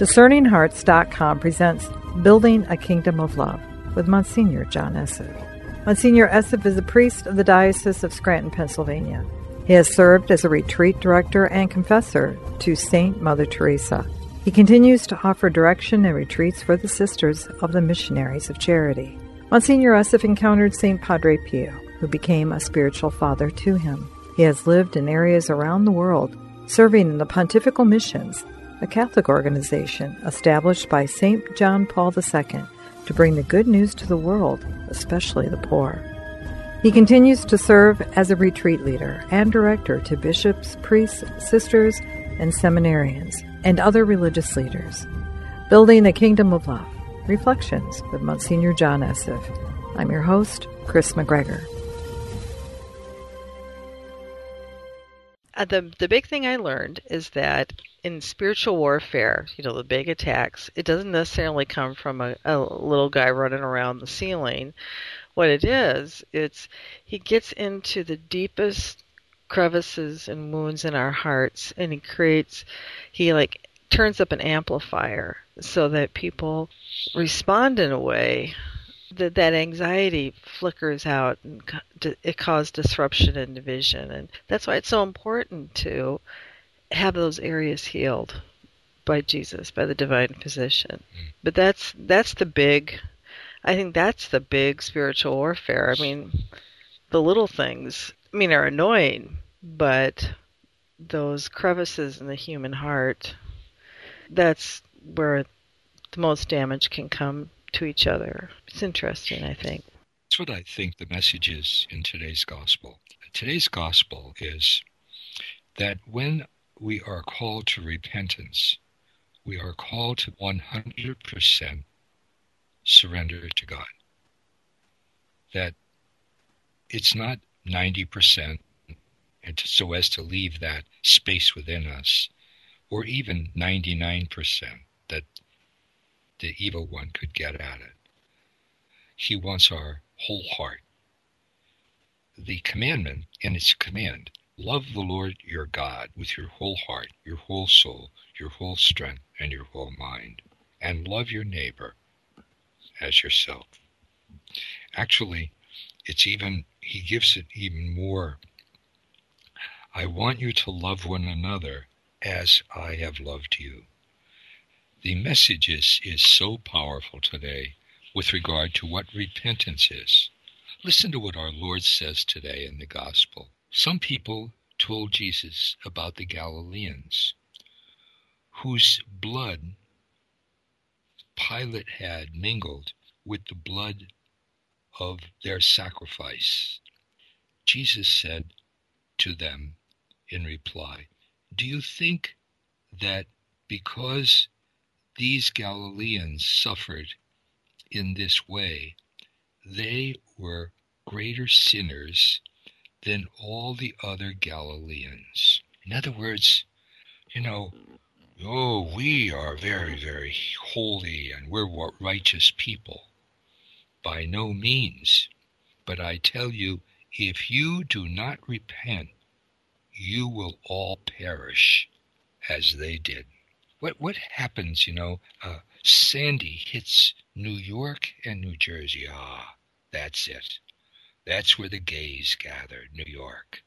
DiscerningHearts.com presents Building a Kingdom of Love with Monsignor John Esseff. Monsignor Esseff is a priest of the Diocese of Scranton, Pennsylvania. He has served as a retreat director and confessor to Saint Mother Teresa. He continues to offer direction and retreats for the sisters of the Missionaries of Charity. Monsignor Esseff encountered St. Padre Pio, who became a spiritual father to him. He has lived in areas around the world, serving in the Pontifical Missions, a Catholic organization established by St. John Paul II to bring the good news to the world, especially the poor. He continues to serve as a retreat leader and director to bishops, priests, sisters, and seminarians, and other religious leaders. Building a Kingdom of Love Reflections with Monsignor John Esseff. I'm your host, Kris McGregor. Uh, the the big thing I learned is that in spiritual warfare, you know, the big attacks, it doesn't necessarily come from a, a little guy running around the ceiling. What it is, it's he gets into the deepest crevices and wounds in our hearts and he creates he like turns up an amplifier so that people respond in a way that that anxiety flickers out and it causes disruption and division and that's why it's so important to have those areas healed by Jesus by the divine physician mm. but that's that's the big I think that's the big spiritual warfare I mean the little things I mean are annoying but those crevices in the human heart that's where the most damage can come to each other. It's interesting, I think. That's what I think the message is in today's gospel. Today's gospel is that when we are called to repentance, we are called to 100% surrender to God. That it's not 90% and so as to leave that space within us, or even 99% that the evil one could get at it. He wants our whole heart. The commandment and its command love the Lord your God with your whole heart, your whole soul, your whole strength, and your whole mind, and love your neighbor as yourself. Actually, it's even, he gives it even more. I want you to love one another as I have loved you the message is, is so powerful today with regard to what repentance is. Listen to what our Lord says today in the gospel. Some people told Jesus about the Galileans whose blood Pilate had mingled with the blood of their sacrifice. Jesus said to them in reply, Do you think that because these Galileans suffered in this way, they were greater sinners than all the other Galileans. In other words, you know, oh, we are very, very holy and we're righteous people. By no means. But I tell you, if you do not repent, you will all perish as they did. What what happens? You know, uh, Sandy hits New York and New Jersey. Ah, that's it. That's where the gays gathered. New York.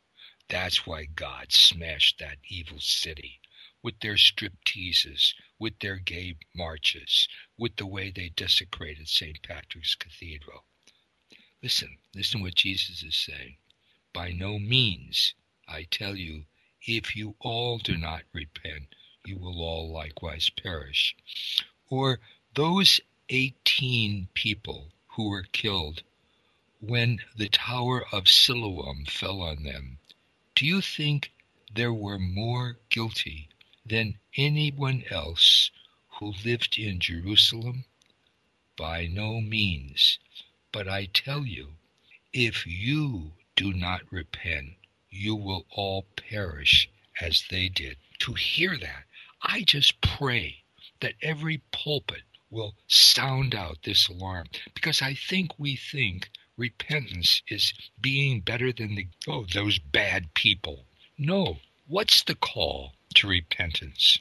That's why God smashed that evil city with their stripteases, with their gay marches, with the way they desecrated St. Patrick's Cathedral. Listen, listen what Jesus is saying. By no means, I tell you, if you all do not repent, you will all likewise perish. Or those 18 people who were killed when the Tower of Siloam fell on them, do you think there were more guilty than anyone else who lived in Jerusalem? By no means. But I tell you, if you do not repent, you will all perish as they did. To hear that, I just pray that every pulpit will sound out this alarm because I think we think repentance is being better than the oh those bad people. No, what's the call to repentance?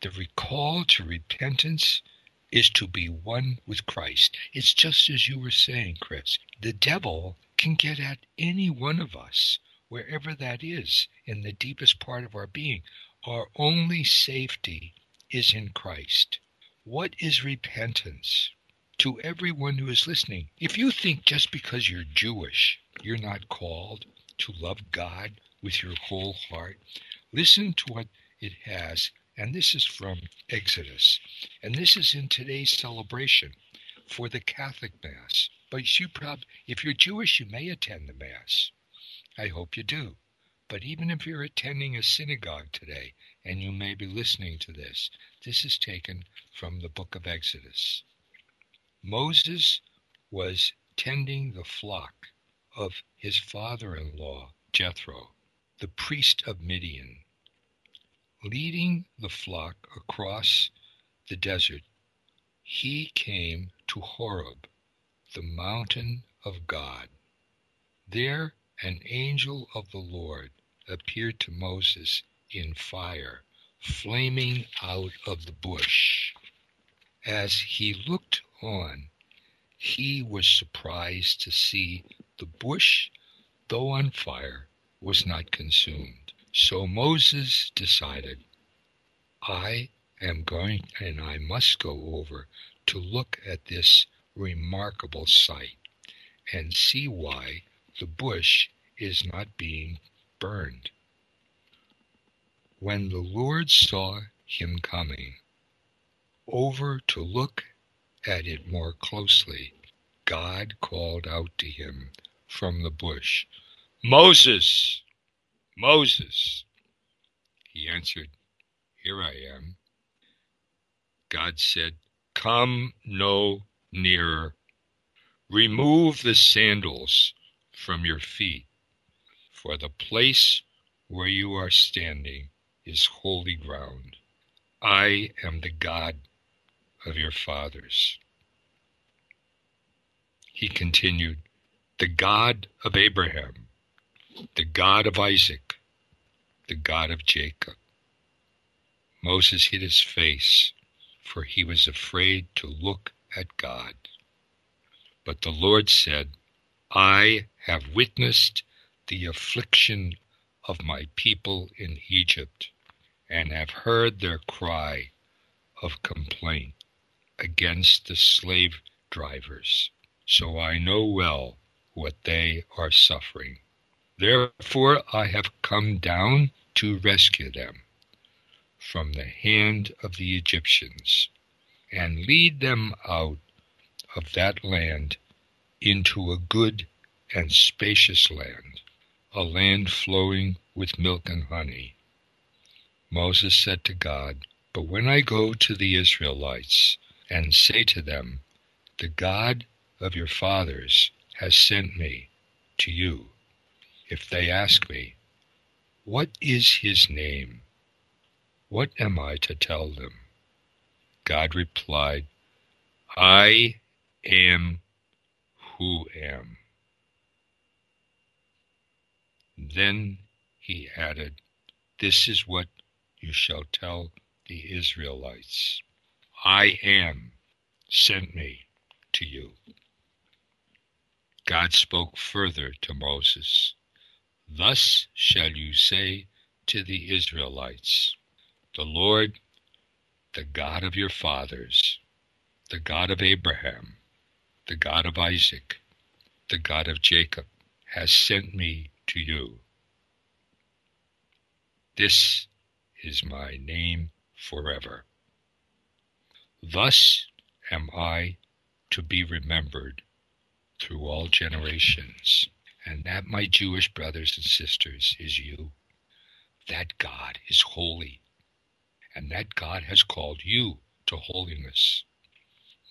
The recall to repentance is to be one with Christ. It's just as you were saying, Kris. The devil can get at any one of us, wherever that is, in the deepest part of our being. Our only safety is in Christ. What is repentance? To everyone who is listening, if you think just because you're Jewish, you're not called to love God with your whole heart, listen to what it has and this is from Exodus. And this is in today's celebration for the Catholic Mass. But you prob- if you're Jewish, you may attend the Mass. I hope you do. But even if you're attending a synagogue today, and you may be listening to this, this is taken from the book of Exodus. Moses was tending the flock of his father in law, Jethro, the priest of Midian leading the flock across the desert, he came to Horeb, the mountain of God. There an angel of the Lord appeared to Moses in fire, flaming out of the bush. As he looked on, he was surprised to see the bush, though on fire, was not consumed. So Moses decided, I am going and I must go over to look at this remarkable sight and see why the bush is not being burned. When the Lord saw him coming over to look at it more closely, God called out to him from the bush, Moses! Moses. He answered, Here I am. God said, Come no nearer. Remove the sandals from your feet, for the place where you are standing is holy ground. I am the God of your fathers. He continued, The God of Abraham, the God of Isaac, the God of Jacob. Moses hid his face, for he was afraid to look at God. But the Lord said, I have witnessed the affliction of my people in Egypt, and have heard their cry of complaint against the slave drivers. So I know well what they are suffering. Therefore I have come down to rescue them from the hand of the Egyptians and lead them out of that land into a good and spacious land, a land flowing with milk and honey. Moses said to God, But when I go to the Israelites and say to them, The God of your fathers has sent me to you, if they ask me, What is his name? What am I to tell them? God replied, I am who am. Then he added, This is what you shall tell the Israelites I am sent me to you. God spoke further to Moses Thus shall you say to the Israelites, The Lord, the God of your fathers, the God of Abraham, the God of Isaac, the God of Jacob, has sent me to you. This is my name forever. Thus am I to be remembered through all generations. And that, my Jewish brothers and sisters, is you. That God is holy. And that God has called you to holiness.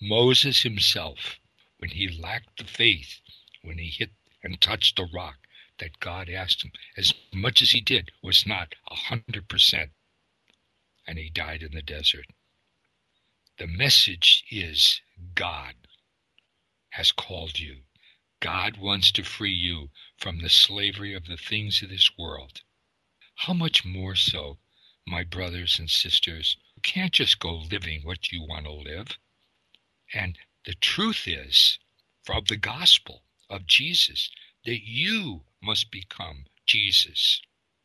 Moses himself, when he lacked the faith, when he hit and touched the rock that God asked him, as much as he did, was not a hundred percent. And he died in the desert. The message is God has called you. God wants to free you from the slavery of the things of this world. How much more so, my brothers and sisters, you can't just go living what you want to live. And the truth is, from the gospel of Jesus, that you must become Jesus.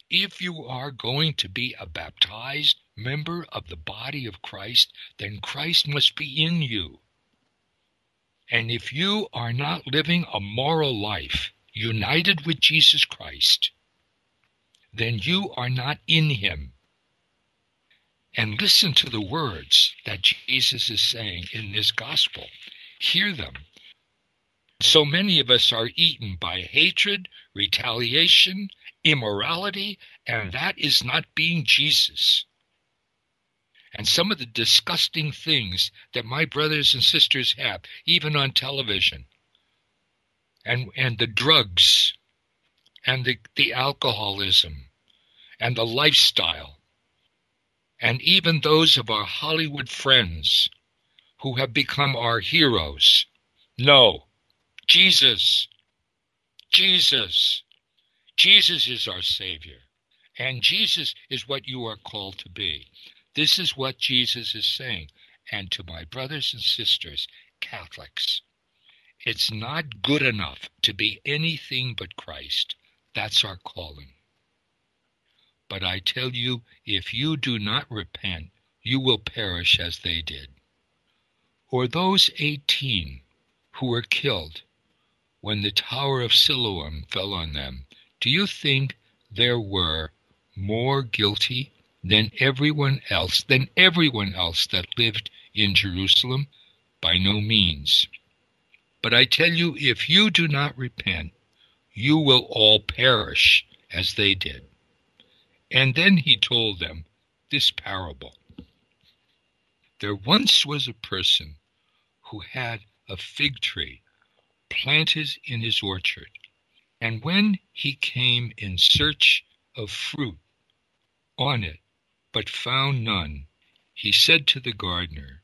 If you are going to be a baptized member of the body of Christ, then Christ must be in you. And if you are not living a moral life united with Jesus Christ, then you are not in him. And listen to the words that Jesus is saying in this gospel. Hear them. So many of us are eaten by hatred, retaliation, immorality, and that is not being Jesus. And some of the disgusting things that my brothers and sisters have, even on television, and, and the drugs, and the, the alcoholism, and the lifestyle, and even those of our Hollywood friends who have become our heroes. No, Jesus, Jesus, Jesus is our Savior. And Jesus is what you are called to be. This is what Jesus is saying. And to my brothers and sisters, Catholics, it's not good enough to be anything but Christ. That's our calling. But I tell you, if you do not repent, you will perish as they did. Or those eighteen who were killed when the Tower of Siloam fell on them, do you think there were more guilty than everyone else, than everyone else that lived in Jerusalem? By no means. But I tell you, if you do not repent, you will all perish as they did. And then he told them this parable. There once was a person who had a fig tree planted in his orchard, and when he came in search of fruit on it, but found none, he said to the gardener,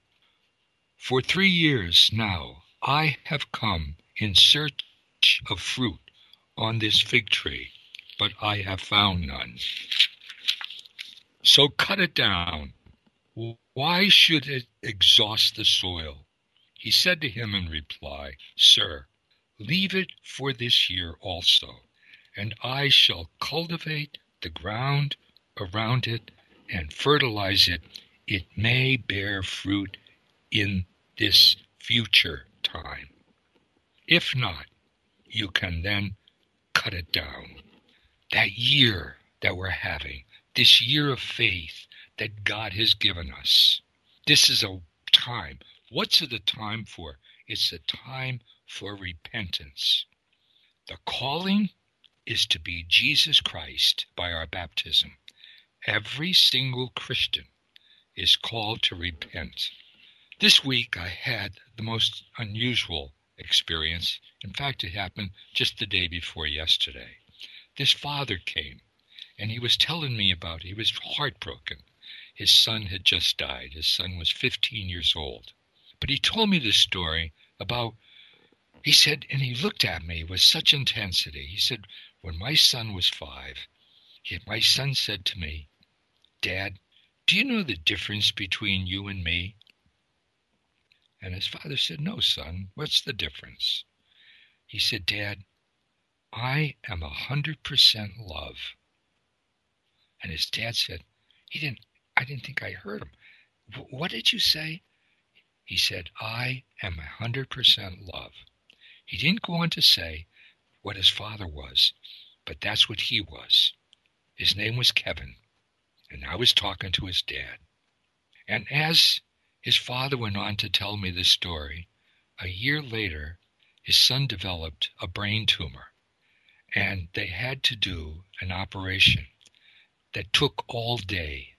For three years now I have come in search of fruit on this fig tree, but I have found none. So cut it down. Why should it exhaust the soil? He said to him in reply, Sir, leave it for this year also, and I shall cultivate the ground around it and fertilize it. It may bear fruit in this future time. If not, you can then cut it down. That year that we're having, this year of faith that God has given us. This is a time. What's it a time for? It's a time for repentance. The calling is to be Jesus Christ by our baptism. Every single Christian is called to repent. This week I had the most unusual experience. In fact, it happened just the day before yesterday. This father came and he was telling me about. He was heartbroken. His son had just died. His son was 15 years old. But he told me this story about, he said, and he looked at me with such intensity. He said, when my son was five, he, my son said to me, Dad, do you know the difference between you and me? And his father said, No, son, what's the difference? He said, Dad, I am a hundred percent love and his dad said, he didn't, I didn't think I heard him. What did you say? He said, I am a hundred percent love. He didn't go on to say what his father was, but that's what he was. His name was Kevin, and I was talking to his dad. And as his father went on to tell me this story, a year later, his son developed a brain tumor, and they had to do an operation that took all day.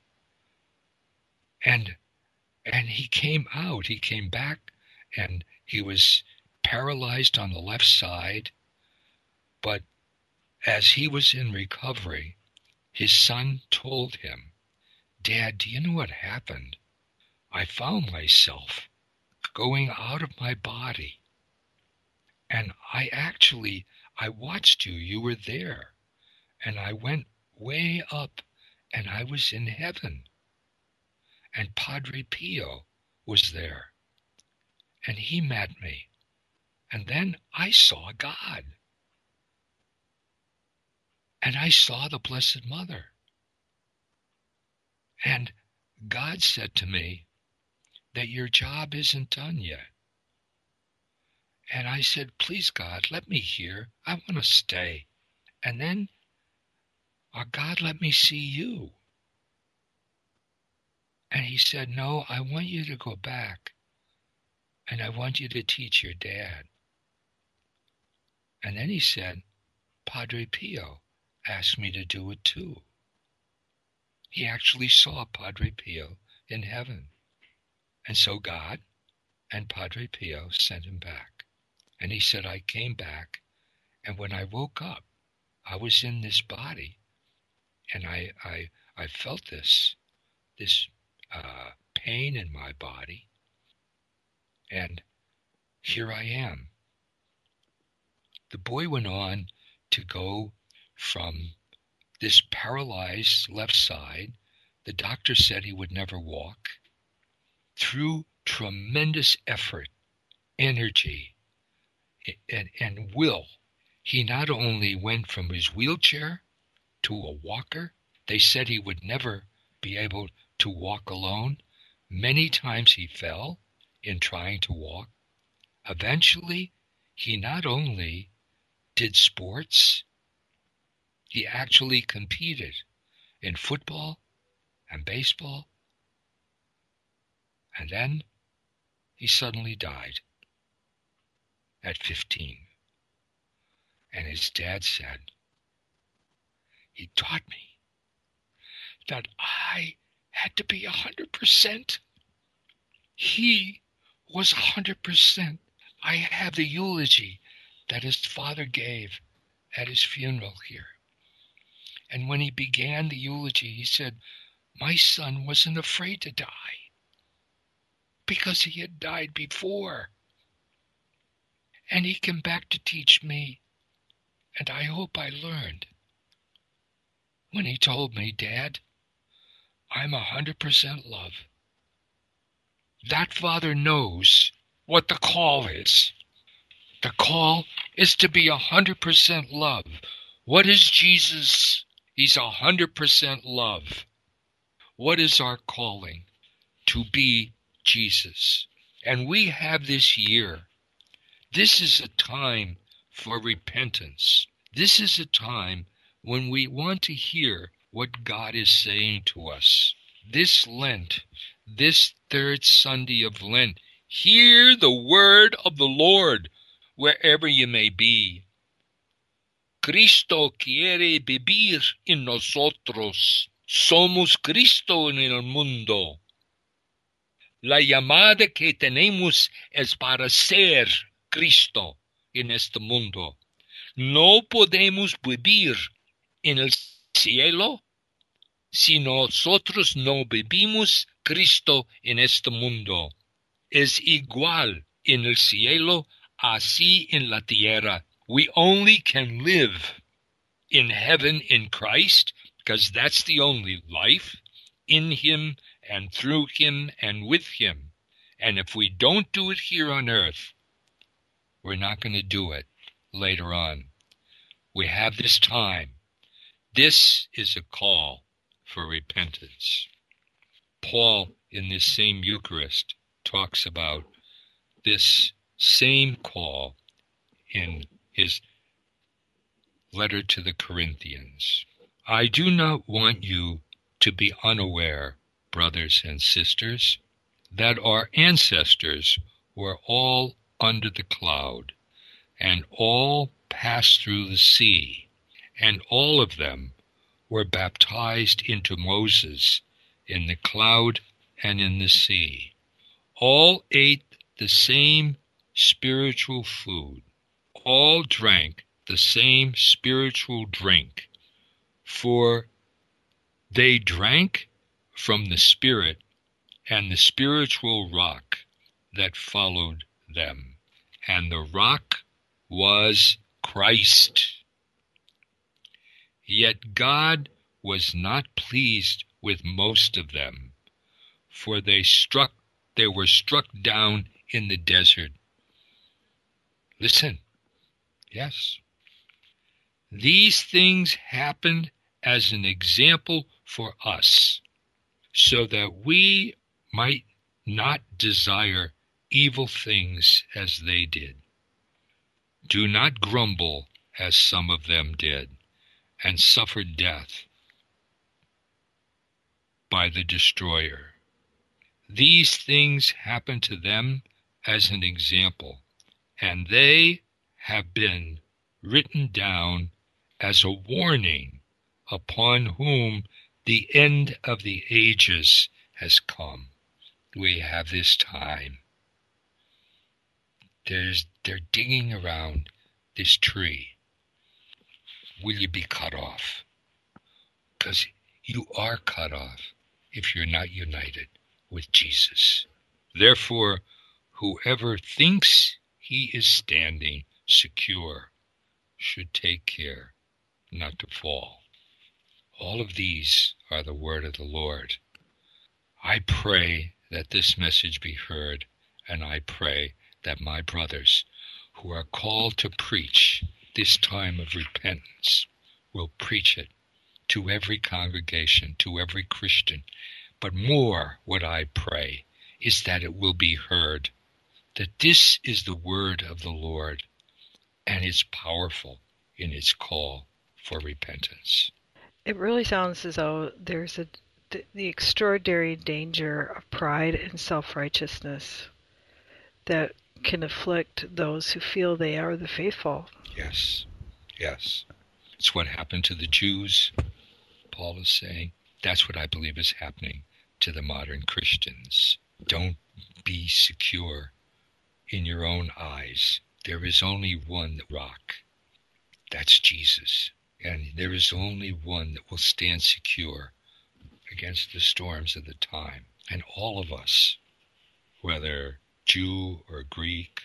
And and he came out, he came back and he was paralyzed on the left side, but as he was in recovery, his son told him, Dad, do you know what happened? I found myself going out of my body. And I actually, I watched you, you were there. And I went way up and I was in heaven. and Padre Pio was there. And he met me. And then I saw God. And I saw the Blessed Mother. And God said to me that your job isn't done yet. And I said, Please, God, let me hear. I want to stay. And then, oh, God, let me see you. And he said, No, I want you to go back and I want you to teach your dad. And then he said, Padre Pio asked me to do it too. He actually saw Padre Pio in heaven. And so God and Padre Pio sent him back. And he said, I came back, and when I woke up, I was in this body, and I, I, I felt this, this uh, pain in my body, and here I am. The boy went on to go from this paralyzed left side. The doctor said he would never walk. Through tremendous effort, energy, and, and will, he not only went from his wheelchair to a walker. They said he would never be able to walk alone. Many times he fell in trying to walk. Eventually, he not only did sports, he actually competed in football and baseball. And then he suddenly died at 15. And his dad said, he taught me that I had to be a hundred percent. He was a hundred percent. I have the eulogy that his father gave at his funeral here. And when he began the eulogy, he said, My son wasn't afraid to die because he had died before. And he came back to teach me, and I hope I learned. When he told me, Dad, I'm a hundred percent love. That father knows what the call is. The call is to be a hundred percent love. What is Jesus? He's a hundred percent love. What is our calling? To be Jesus. And we have this year. This is a time for repentance. This is a time when we want to hear what God is saying to us. This Lent, this third Sunday of Lent, hear the word of the Lord wherever you may be. Cristo quiere vivir en nosotros. Somos Cristo en el mundo. La llamada que tenemos es para ser Cristo en este mundo. No podemos vivir en el cielo si nosotros no vivimos Cristo en este mundo. Es igual en el cielo, así en la tierra. We only can live in heaven in Christ, because that's the only life, in Him and through Him and with Him. And if we don't do it here on earth, we're not going to do it later on. We have this time. This is a call for repentance. Paul, in this same Eucharist, talks about this same call in his letter to the Corinthians. I do not want you to be unaware, brothers and sisters, that our ancestors were all under the cloud, and all passed through the sea, and all of them were baptized into Moses in the cloud and in the sea. All ate the same spiritual food, all drank the same spiritual drink, for they drank from the Spirit and the spiritual rock that followed them and the rock was Christ. Yet God was not pleased with most of them, for they struck they were struck down in the desert. Listen. Yes. These things happened as an example for us, so that we might not desire evil things as they did. Do not grumble as some of them did, and suffered death by the destroyer. These things happened to them as an example, and they have been written down as a warning upon whom the end of the ages has come. We have this time. There's, they're digging around this tree. Will you be cut off? Because you are cut off if you're not united with Jesus. Therefore, whoever thinks he is standing secure should take care not to fall. All of these are the word of the Lord. I pray that this message be heard, and I pray that my brothers who are called to preach this time of repentance will preach it to every congregation, to every Christian. But more, what I pray is that it will be heard, that this is the word of the Lord, and it's powerful in its call for repentance. It really sounds as though there's a the, the extraordinary danger of pride and self-righteousness that can afflict those who feel they are the faithful. Yes, yes. It's what happened to the Jews Paul is saying, that's what I believe is happening to the modern Christians. Don't be secure in your own eyes. There is only one rock. That's Jesus. And there is only one that will stand secure against the storms of the time. And all of us, whether Jew or Greek,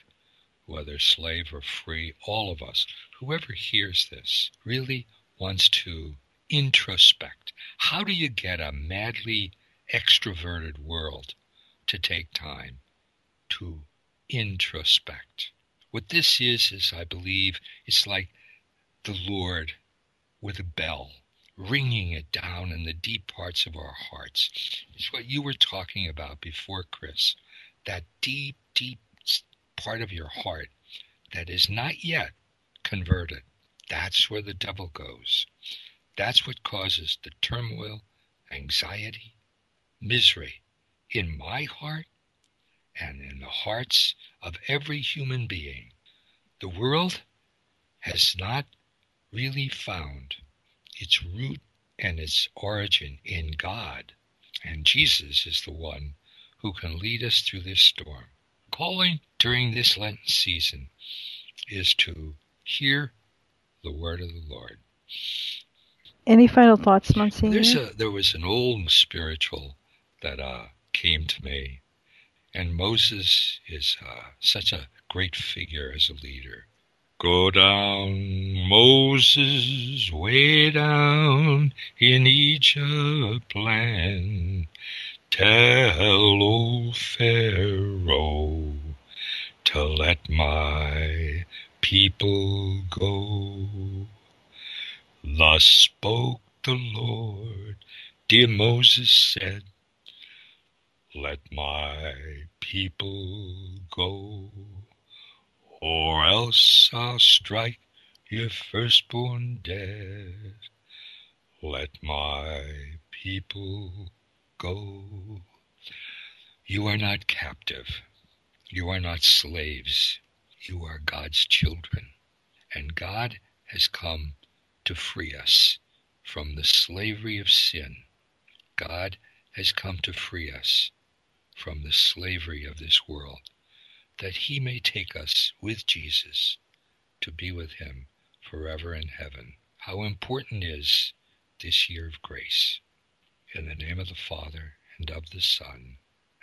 whether slave or free, all of us, whoever hears this, really wants to introspect. How do you get a madly extroverted world to take time to introspect? What this is, is I believe, it's like the Lord with a bell, ringing it down in the deep parts of our hearts. It's what you were talking about before, Kris. That deep, deep part of your heart that is not yet converted. That's where the devil goes. That's what causes the turmoil, anxiety, misery in my heart and in the hearts of every human being. The world has not really found its root and its origin in God. And Jesus is the one who can lead us through this storm. Calling during this Lenten season is to hear the word of the Lord. Any final thoughts, Monsignor? There's a, there was an old spiritual that uh, came to me, and Moses is uh, such a great figure as a leader. Go down, Moses, way down in Egypt land. Tell old Pharaoh to let my people go. Thus spoke the Lord, dear Moses said, Let my people go, or else I'll strike your firstborn dead. Let my people go. You are not captive. You are not slaves. You are God's children. And God has come to free us from the slavery of sin. God has come to free us from the slavery of this world, that he may take us with Jesus to be with him forever in heaven. How important is this year of grace. In the name of the Father, and of the Son,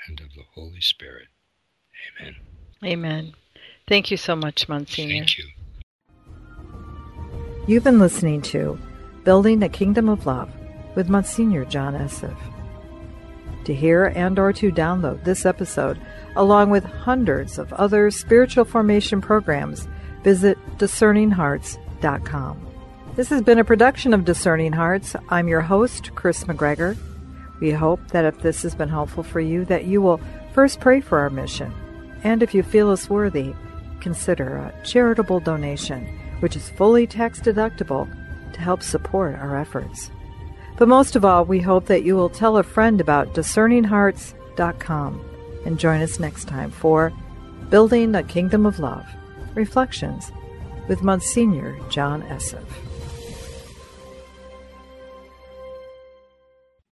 and of the Holy Spirit. Amen. Amen. Thank you so much, Monsignor. Thank you. You've been listening to Building a Kingdom of Love with Monsignor John Esseff. To hear and or to download this episode, along with hundreds of other spiritual formation programs, visit discerninghearts.com. This has been a production of Discerning Hearts. I'm your host, Kris McGregor. We hope that if this has been helpful for you, that you will first pray for our mission. And if you feel us worthy, consider a charitable donation, which is fully tax deductible to help support our efforts. But most of all, we hope that you will tell a friend about discerninghearts.com and join us next time for Building a Kingdom of Love Reflections with Monsignor John Esseff.